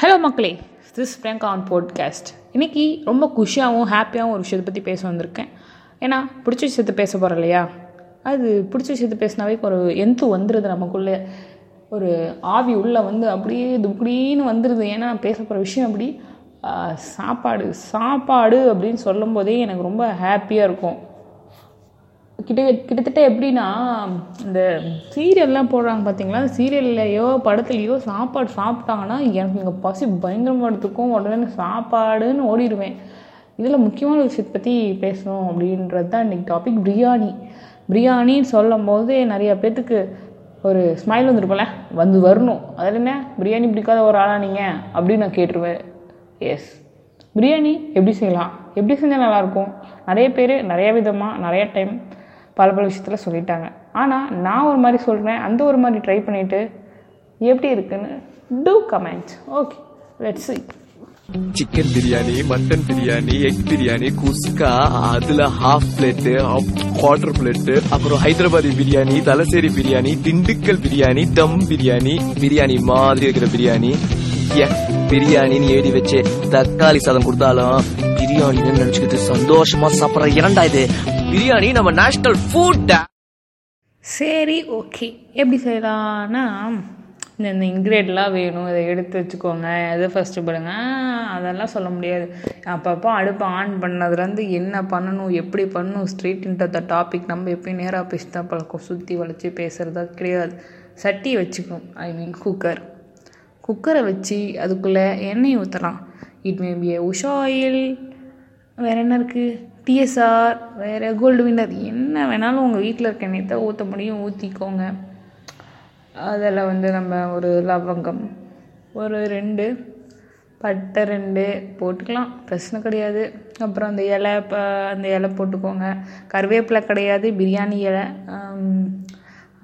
Hello மக்களே. This Priyanka on podcast இன்றைக்கி ரொம்ப குஷியாகவும் ஹாப்பியாகவும் ஒரு விஷயத்தை பற்றி பேச வந்திருக்கேன். ஏன்னா பிடிச்ச விஷயத்தை பேச போகிறோம் இல்லையா? அது பிடிச்ச விஷயத்தை பேசினாவே ஒரு எந்த வந்துடுது நமக்குள்ளே? ஒரு ஆவி உள்ளே வந்து அப்படியே துப்படின்னு வந்துடுது ஏன்னா பேச போகிற விஷயம் அப்படி சாப்பாடு சாப்பாடு அப்படின்னு சொல்லும் போதே எனக்கு ரொம்ப ஹாப்பியாக இருக்கும். கிட்ட கிட்டத்தட்ட எப்படின்னா இந்த சீரியல்லாம் போடுறாங்க பார்த்தீங்களா சீரியல்லையோ படத்துலையோ சாப்பாடு சாப்பிட்டாங்கன்னா எனக்கு இங்கே பசி பயங்கரமாக எடுத்துக்கும். உடனே சாப்பாடுன்னு ஓடிடுவேன் இதில் முக்கியமான விஷயத்தை பற்றி பேசணும் அப்படின்றது தான் இன்றைக்கி டாபிக் பிரியாணி. பிரியாணின்னு சொல்லும் போது நிறையா பேர்த்துக்கு ஒரு ஸ்மைல் வந்துருப்போம்ல வந்து வரணும். அதில் என்ன? பிரியாணி பிடிக்காத ஒரு ஆளா நீங்கள் அப்படின்னு நான் கேட்டுருவேன். எஸ் பிரியாணி எப்படி செய்யலாம்? எப்படி செஞ்சால் நல்லாயிருக்கும் நிறைய பேர் நிறைய விதமாக நிறைய டைம் பல பல விஷயத்தில் சொல்லிட்டாங்க. ஆனால் நான் ஒரு மாதிரி சொல்கிறேன் அந்த ஒரு மாதிரி ட்ரை பண்ணிவிட்டு எப்படி இருக்குன்னு do comments okay let's see chicken biryani mutton biryani egg biryani kuska அதுல ஹாஃப் பிளேட் குவார்டர் பிளேட் அப்புறம் ஹைதராபாதி பிரியாணி தலசேரி பிரியாணி திண்டுக்கல் பிரியாணி தம் பிரியாணி பிரியாணி மாதிரி இருக்கிற பிரியாணி பிரியாணின்னு ஏடி வச்சு தக்காளி சாதம் கொடுத்தாலும் பிரியாணின்னு நினைச்சுக்கிட்டு சந்தோஷமா சாப்பிடுற இரண்டா இது பிரியாணி நம்ம நேஷ்னல் ஃபுட் சரி ஓகே. எப்படி செய்யலாம்னா இந்த இந்த இன்க்ரீடியன்ட்லாம் வேணும். இதை எடுத்து வச்சுக்கோங்க. எது ஃபஸ்ட்டு பண்ணுங்க அதெல்லாம் சொல்ல முடியாது. அப்பப்போ அடுப்பை ஆன் பண்ணதுலேருந்து என்ன பண்ணணும் எப்படி பண்ணணும் ஸ்ட்ரீட் த டாபிக் நம்ம எப்பயும் நேராக பேசிட்டா தான் பழக்கம். சுற்றி வளைச்சி பேசுகிறதா கிடையாது. சட்டி வச்சுக்கணும். ஐ மீன் குக்கர் குக்கரை வச்சு அதுக்குள்ளே எண்ணெய் ஊற்றலாம் it may be Usha oil வேறு என்ன இருக்குது டிஎஸ்ஆர் வேறு கோல்டு வின்னர் என்ன வேணாலும் உங்கள் வீட்டில் இருக்க நேற்ற ஊற்ற முடியும் ஊற்றிக்கோங்க அதில் வந்து நம்ம ஒரு லவங்கம் ஒரு ரெண்டு பட்டை ரெண்டு போட்டுக்கலாம் பிரச்சனை கிடையாது. அப்புறம் அந்த இலை இப்போ அந்த இலை போட்டுக்கோங்க. கருவேப்பிலை கிடையாது பிரியாணி இலை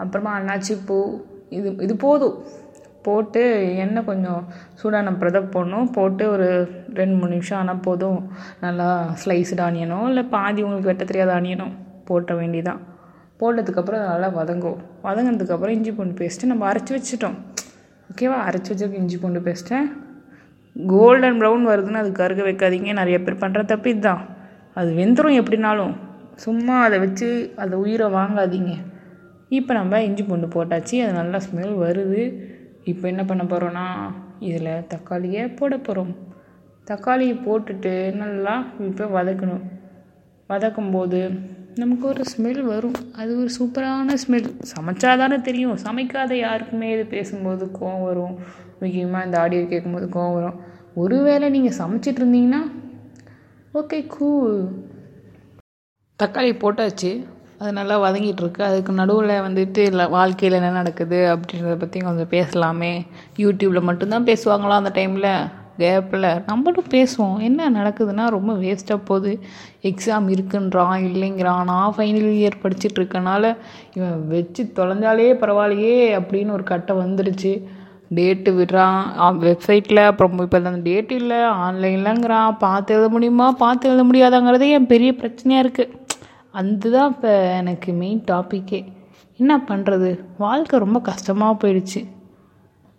அப்புறமா அன்னாச்சி பூ இது இது போதும். போட்டு எண்ணெய் கொஞ்சம் சூடான பிறகு போடணும். போட்டு ஒரு ரெண்டு மூணு நிமிஷம் ஆனால் போதும். நல்லா ஸ்லைஸ்டு ஆனியனோ இல்லை பாதி உங்களுக்கு வெட்ட தெரியாத ஆனியனோ போட்ட வேண்டிதான் போட்டதுக்கப்புறம் அது நல்லா வதங்கும். வதங்கினதுக்கப்புறம் இஞ்சி பூண்டு பேஸ்ட்டு நம்ம அரைச்சி வச்சிட்டோம். ஓகேவா அரைச்சி வச்சதுக்கு இஞ்சி பூண்டு பேஸ்ட்டை கோல்டன் ப்ரௌன் வருதுன்னு அது கருக வைக்காதீங்க. நிறைய பேர் பண்ணுற தப்பு இதுதான். அது வெந்துடும் எப்படினாலும். சும்மா அதை வச்சு அதை உயிரை வாங்காதீங்க. இப்போ நம்ம இஞ்சி பூண்டு போட்டாச்சு. அது நல்லா ஸ்மெல் வருது. இப்போ என்ன பண்ண போகிறோன்னா இதில் தக்காளியை போட போகிறோம் தக்காளியை போட்டுட்டு நல்லா இப்போ வதக்கணும். வதக்கும்போது நமக்கு ஒரு ஸ்மெல் வரும். அது ஒரு சூப்பரான ஸ்மெல் சமைச்சாதானே தெரியும். சமைக்காத யாருக்குமே இது பேசும்போது கோவம் வரும். முக்கியமாக இந்த ஆடியோ கேட்கும்போது கோவம் வரும். ஒருவேளை நீங்கள் சமைச்சிட்டு இருந்தீங்கன்னா ஓகே கூல் தக்காளி போட்டாச்சு. அது நல்லா வதங்கிட்டு இருக்கு அதுக்கு நடுவில் வந்துட்டு இல்லை வாழ்க்கையில் என்ன நடக்குது அப்படின்றத பற்றி கொஞ்சம் பேசலாமே. யூடியூப்பில் மட்டும்தான் பேசுவாங்களா அந்த டைமில்? கேப்பில் நம்மளும் பேசுவோம். என்ன நடக்குதுன்னா ரொம்ப வேஸ்ட்டாக போகுது. எக்ஸாம் இருக்குன்றான் இல்லைங்கிறான். நான் ஃபைனல் இயர் படிச்சுட்டு இருக்கனால இவன் வச்சு தொலைஞ்சாலே பரவாயில்லையே அப்படின்னு ஒரு கட்டம் வந்துடுச்சு டேட்டு விடுறான். வெப்சைட்டில் அப்புறம் இப்போ அந்த டேட் இல்லை ஆன்லைன்லங்கிறான் பார்த்து எழுத முடியுமா? பார்த்து எழுத முடியாதாங்கிறதே என் பெரிய பிரச்சனையாக இருக்குது அதுதான் இப்போ எனக்கு மெயின் டாப்பிக்கே என்ன பண்ணுறது வாழ்க்கை ரொம்ப கஷ்டமாக போயிடுச்சு.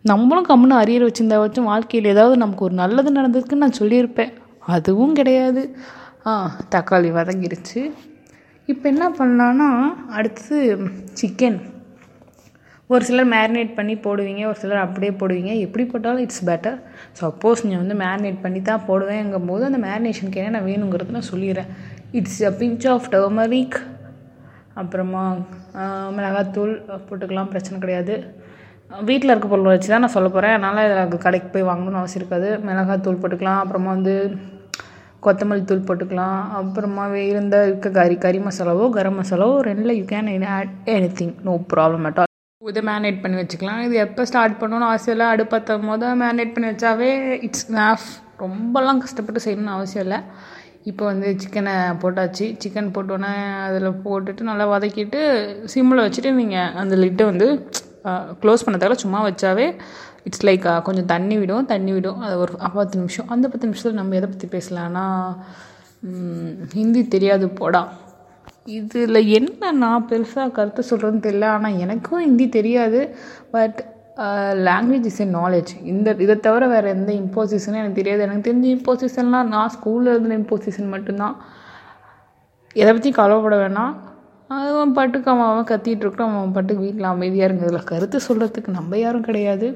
நம்மளும் கம்முன்னு அரியர் வச்சுருந்தா வச்சும் வாழ்க்கையில் ஏதாவது நமக்கு ஒரு நல்லது நடந்திருக்குன்னு நான் சொல்லியிருப்பேன். அதுவும் கிடையாது. ஆ தக்காளி வதங்கிருச்சு. இப்போ என்ன பண்ணலான்னா அடுத்தது சிக்கன் ஒரு சிலர் மேரினேட் பண்ணி போடுவீங்க ஒரு சிலர் அப்படியே போடுவீங்க. எப்படி போட்டாலும் இட்ஸ் பெட்டர் சப்போஸ் நீங்கள் வந்து மேரினேட் பண்ணி தான் போடுவேங்கும் போது அந்த மேரினேஷனுக்கு என்னென்ன வேணுங்கிறது நான் சொல்லிடுறேன். It's a pinch of turmeric அப்புறமா மிளகாத்தூள் போட்டுக்கலாம் பிரச்சனை கிடையாது. வீட்டில் இருக்க பொருள் வச்சு தான் நான் சொல்ல போகிறேன் அதனால் இதில் கடைக்கு போய் வாங்கணும்னு அவசியம் இருக்காது. மிளகாத்தூள் போட்டுக்கலாம். அப்புறமா வந்து கொத்தமல்லி தூள் போட்டுக்கலாம். அப்புறமா இருந்த இருக்க கறி கறி மசாலாவோ கரம் மசாலாவோ ரெண்டில் you can add anything no problem at all இதை மேரினேட் பண்ணி வச்சுக்கலாம். இது எப்போ ஸ்டார்ட் பண்ணணும்னு அவசியம் இல்லை. அடுப்பத்தும் போது மேரினேட் பண்ணி வச்சாவே இட்ஸ் நாஃப் ரொம்பலாம் கஷ்டப்பட்டு செய்யணும்னு அவசியம் இல்லை. இப்போ வந்து சிக்கனை போட்டாச்சு. சிக்கன் போட்டோன்னே அதில் போட்டுட்டு நல்லா வதக்கிட்டு சிம்மில் வச்சுட்டு நீங்கள் அந்த லிட்டை வந்து க்ளோஸ் பண்ண சும்மா வச்சாவே இட்ஸ் லைக் கொஞ்சம் தண்ணி விடும் தண்ணி விடும். அது ஒரு பத்து நிமிஷம். அந்த பத்து நிமிஷத்தில் நம்ம எதை பற்றி பேசலான்னா ஹிந்தி தெரியாது போடா. இதில் என்ன நான் பெருசாக கருத்து சொல்கிறதுன்னு தெரியல. ஆனால் எனக்கும் ஹிந்தி தெரியாது. But language is a knowledge இந்த இதை தவிர வேறு எந்த இம்போசிஷனும் எனக்கு தெரியாது. எனக்கு தெரிஞ்ச இம்போசிஷன்லாம் நான் ஸ்கூலில் இருந்த இம்போசிஷன் மட்டும்தான். எதை பற்றி கவலைப்பட வேணாம். அவன் பாட்டுக்கு அவன் அவன் கத்திகிட்டு இருக்கட்டும் அவன் பாட்டுக்கு வீட்டில் அமைதியாக இருங்க. இதில் கருத்து சொல்கிறதுக்கு நம்ம யாரும் கிடையாது.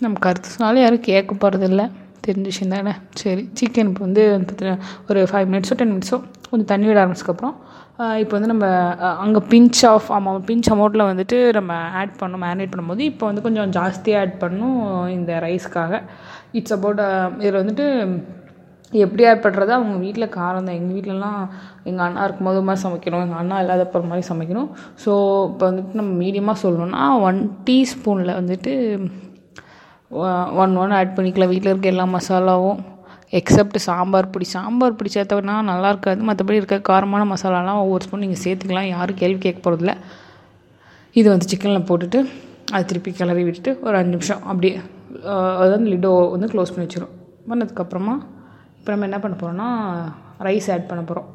நம்ம கருத்து சொன்னாலும் யாரும் கேட்க போகிறதில்ல தெரிஞ்சிச்சு தானே? சரி சிக்கன் இப்போ வந்து ஒரு ஃபைவ் மினிட்ஸோ டென் மினிட்ஸோ கொஞ்சம் தண்ணி விட ஆரம்பிச்சதுக்கப்புறம் இப்போ வந்து நம்ம அங்கே பிஞ்ச் ஆஃப் அமௌண்ட் பிஞ்ச் அமௌண்ட்டில் வந்துட்டு நம்ம ஆட் பண்ணணும் மேரினேட் பண்ணும்போது இப்போ வந்து கொஞ்சம் ஜாஸ்தியாக ஆட் பண்ணணும் இந்த ரைஸ்க்காக இட்ஸ் அபவுட் இதில் வந்துட்டு எப்படி ஆட் பண்ணுறது அவங்க வீட்டில் காரம் தான். எங்கள் வீட்டிலலாம் எங்கள் அண்ணா இருக்கும்போது மாதிரி சமைக்கணும். எங்கள் அண்ணா இல்லாதப்போ மாதிரி சமைக்கணும். ஸோ இப்போ வந்துட்டு நம்ம மீடியமாக சொல்லணும்னா ஒன் டீஸ்பூனில் வந்துட்டு ஒன் ஒன் ஆட் பண்ணிக்கலாம். வீட்டில் இருக்க எல்லா மசாலாவும் எக்ஸப்ட் சாம்பார் பொடி. சாம்பார் பொடி சேர்த்தோன்னா நல்லா இருக்காது. மற்றபடி இருக்க காரமான மசாலாலாம் ஒவ்வொரு ஸ்பூன் நீங்கள் சேர்த்துக்கலாம். யாரும் கேள்வி கேட்க போகிறதில்ல இது வந்து சிக்கனில் போட்டுட்டு அது திருப்பி கிளறி விட்டுட்டு ஒரு அஞ்சு நிமிஷம் அப்படியே அதாவது லிடோ வந்து க்ளோஸ் பண்ணி வச்சிடும் பண்ணதுக்கப்புறமா இப்போ நம்ம என்ன பண்ண போகிறோம்னா ரைஸ் ஆட் பண்ண போகிறோம்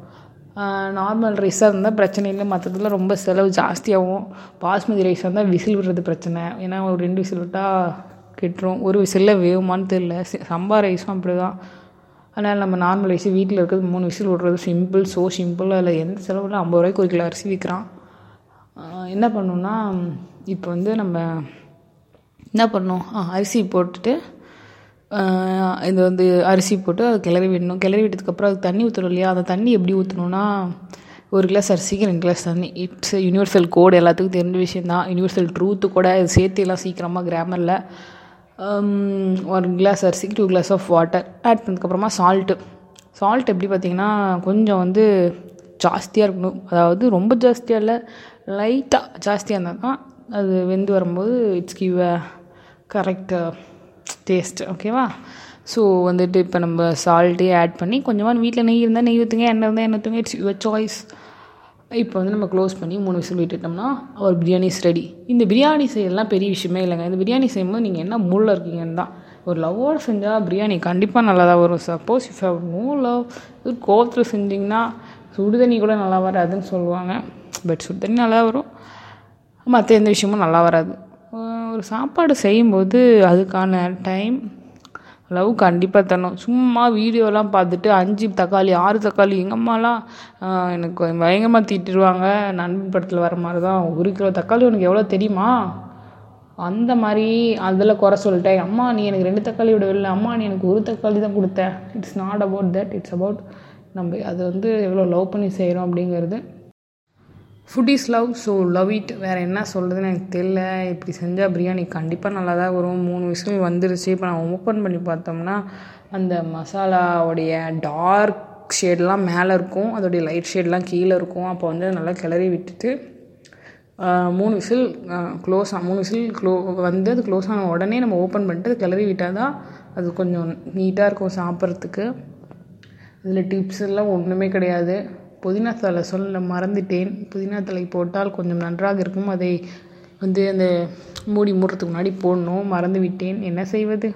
நார்மல் ரைஸாக இருந்தால் பிரச்சனை இல்லை. மற்றதுல ரொம்ப செலவு ஜாஸ்தியாகும். பாஸ்மதி ரைஸ் இருந்தால் விசில் விடுறது பிரச்சனை. ஏன்னா ஒரு ரெண்டு விசில் விட்டால் கெட்டுரும். ஒரு விசிலில் வேகுமான்னு தெரில சம்பா ரைஸும் அப்படி தான் அதனால் நம்ம நார்மல் ரைஸ் வீட்டில் இருக்கிறது மூணு விசில் விடுறது சிம்பிள் ஸோ சிம்பிள் அதில் எந்த செலவில் ஐம்பது ரூபாய்க்கு ஒரு கிலோ அரிசி விற்கிறான் என்ன பண்ணணும்னா இப்போ வந்து நம்ம என்ன பண்ணணும் அரிசி போட்டுட்டு இது வந்து அரிசி போட்டு அதை கிளறி விடணும். கிளறி விட்டதுக்கப்புறம் அதுக்கு தண்ணி ஊற்றணும் இல்லையா? அந்த தண்ணி எப்படி ஊற்றணுன்னா ஒரு கிளாஸ் அரிசிக்கு ரெண்டு கிளாஸ் தண்ணி. இட்ஸ் யூனிவர்சல் கோடு எல்லாத்துக்கும் தெரிஞ்ச விஷயம் தான் யூனிவர்சல் ட்ரூத்து கூட இது சேர்த்து எல்லாம் சீக்கிரமாக கிராமரில் Um, ஒரு கிளாஸ் அரிசிக்கு two glass of water add பண்ணதுக்கப்புறமா சால்ட்டு சால்ட் எப்படி பார்த்திங்கன்னா கொஞ்சம் வந்து ஜாஸ்தியாக இருக்கணும். அதாவது ரொம்ப ஜாஸ்தியாக இல்லை லைட்டாக ஜாஸ்தியாக இருந்தால் தான் அது வெந்து வரும்போது it's give a correct taste ஓகேவா ஸோ வந்துட்டு இப்போ நம்ம சால்ட்டே ஆட் பண்ணி கொஞ்சமாக வீட்டில் நெய் இருந்தால் நெய் ஊற்றுங்க எண்ணெய் இருந்தால் எண்ணெய் ஊற்றுங்க இட்ஸ் யுவர் சாய்ஸ் இப்போ வந்து நம்ம க்ளோஸ் பண்ணி மூணு விசில் விட்டுட்டோம்னா ஒரு பிரியாணி இஸ் ரெடி இந்த பிரியாணி செய்யலாம் பெரிய விஷயமே இல்லைங்க. இந்த பிரியாணி செய்யும்போது நீங்கள் என்ன மூளில் இருக்கீங்கன்னு தான். ஒரு லவ்வோடு செஞ்சால் பிரியாணி கண்டிப்பாக நல்லா தான் வரும் suppose if have no love இது கோவத்தில் செஞ்சிங்கன்னா சுடு தண்ணி கூட நல்லா வராதுன்னு சொல்லுவாங்க. பட் சுடு தண்ணி நல்லா வரும். மற்ற எந்த விஷயமும் நல்லா வராது. ஒரு சாப்பாடு செய்யும்போது அதுக்கான டைம் லவ் கண்டிப்பாக தரணும். சும்மா வீடியோலாம் பார்த்துட்டு அஞ்சு தக்காளி ஆறு தக்காளி எங்கள் அம்மாலாம் எனக்கு பயங்கரமாக திட்டுருவாங்க. நண்பன் படத்தில் வர மாதிரி தான் ஒரு கிலோ தக்காளி உனக்கு எவ்வளோ தெரியுமா? அந்த மாதிரி அதில் குறை சொல்லிட்டேன். அம்மா நீ எனக்கு ரெண்டு தக்காளி விடவில்லை அம்மா நீ எனக்கு ஒரு தக்காளி தான் கொடுத்த. It's not about that it's about நம்ம அதை வந்து எவ்வளோ லவ் பண்ணி செய்கிறோம் அப்படிங்கிறது. Food is love so love it வேறு என்ன சொல்கிறதுன்னு எனக்கு தெரில இப்படி செஞ்சால் பிரியாணி கண்டிப்பாக நல்லா தான் வரும். மூணு விசில் வந்துருச்சு. இப்போ நான் ஓப்பன் பண்ணி பார்த்தோம்னா அந்த மசாலாவுடைய டார்க் ஷேட்லாம் மேலே இருக்கும். அதோடைய லைட் ஷேட்லாம் கீழே இருக்கும். அப்போ வந்து நல்லா கிளறி விட்டுட்டு மூணு விசில் க்ளோஸ் மூணு விசில் க்ளோ வந்து அது க்ளோஸ் ஆன உடனே நம்ம ஓப்பன் பண்ணிட்டு அது கிளறி விட்டால் தான் அது கொஞ்சம் நீட்டாக இருக்கும் சாப்பிட்றதுக்கு. இதில் டிப்ஸ் எல்லாம் ஒன்றுமே கிடையாது. புதினா தலை சொல்ல மறந்துட்டேன். புதினா தலை போட்டால் கொஞ்சம் நன்றாக இருக்கும். அதை வந்து அந்த மூடி மூடுறதுக்கு முன்னாடி போடணும். மறந்து விட்டேன். என்ன செய்வது?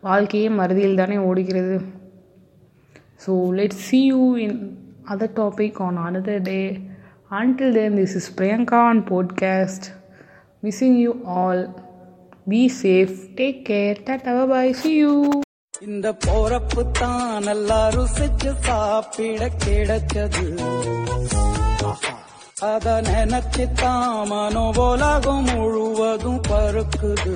வாழ்க்கையே மறதியில் தானே ஓடுகிறது. So let see you in other topic on another day until then this is Priyanka on podcast missing you all be safe take care tata bye bye see இந்த போறப்பு தான் நல்லா ருசிச்சு சாப்பிட கிடைச்சது. அத நினைச்சு தான் மனோபோலாகும் முழுவதும் பருக்குது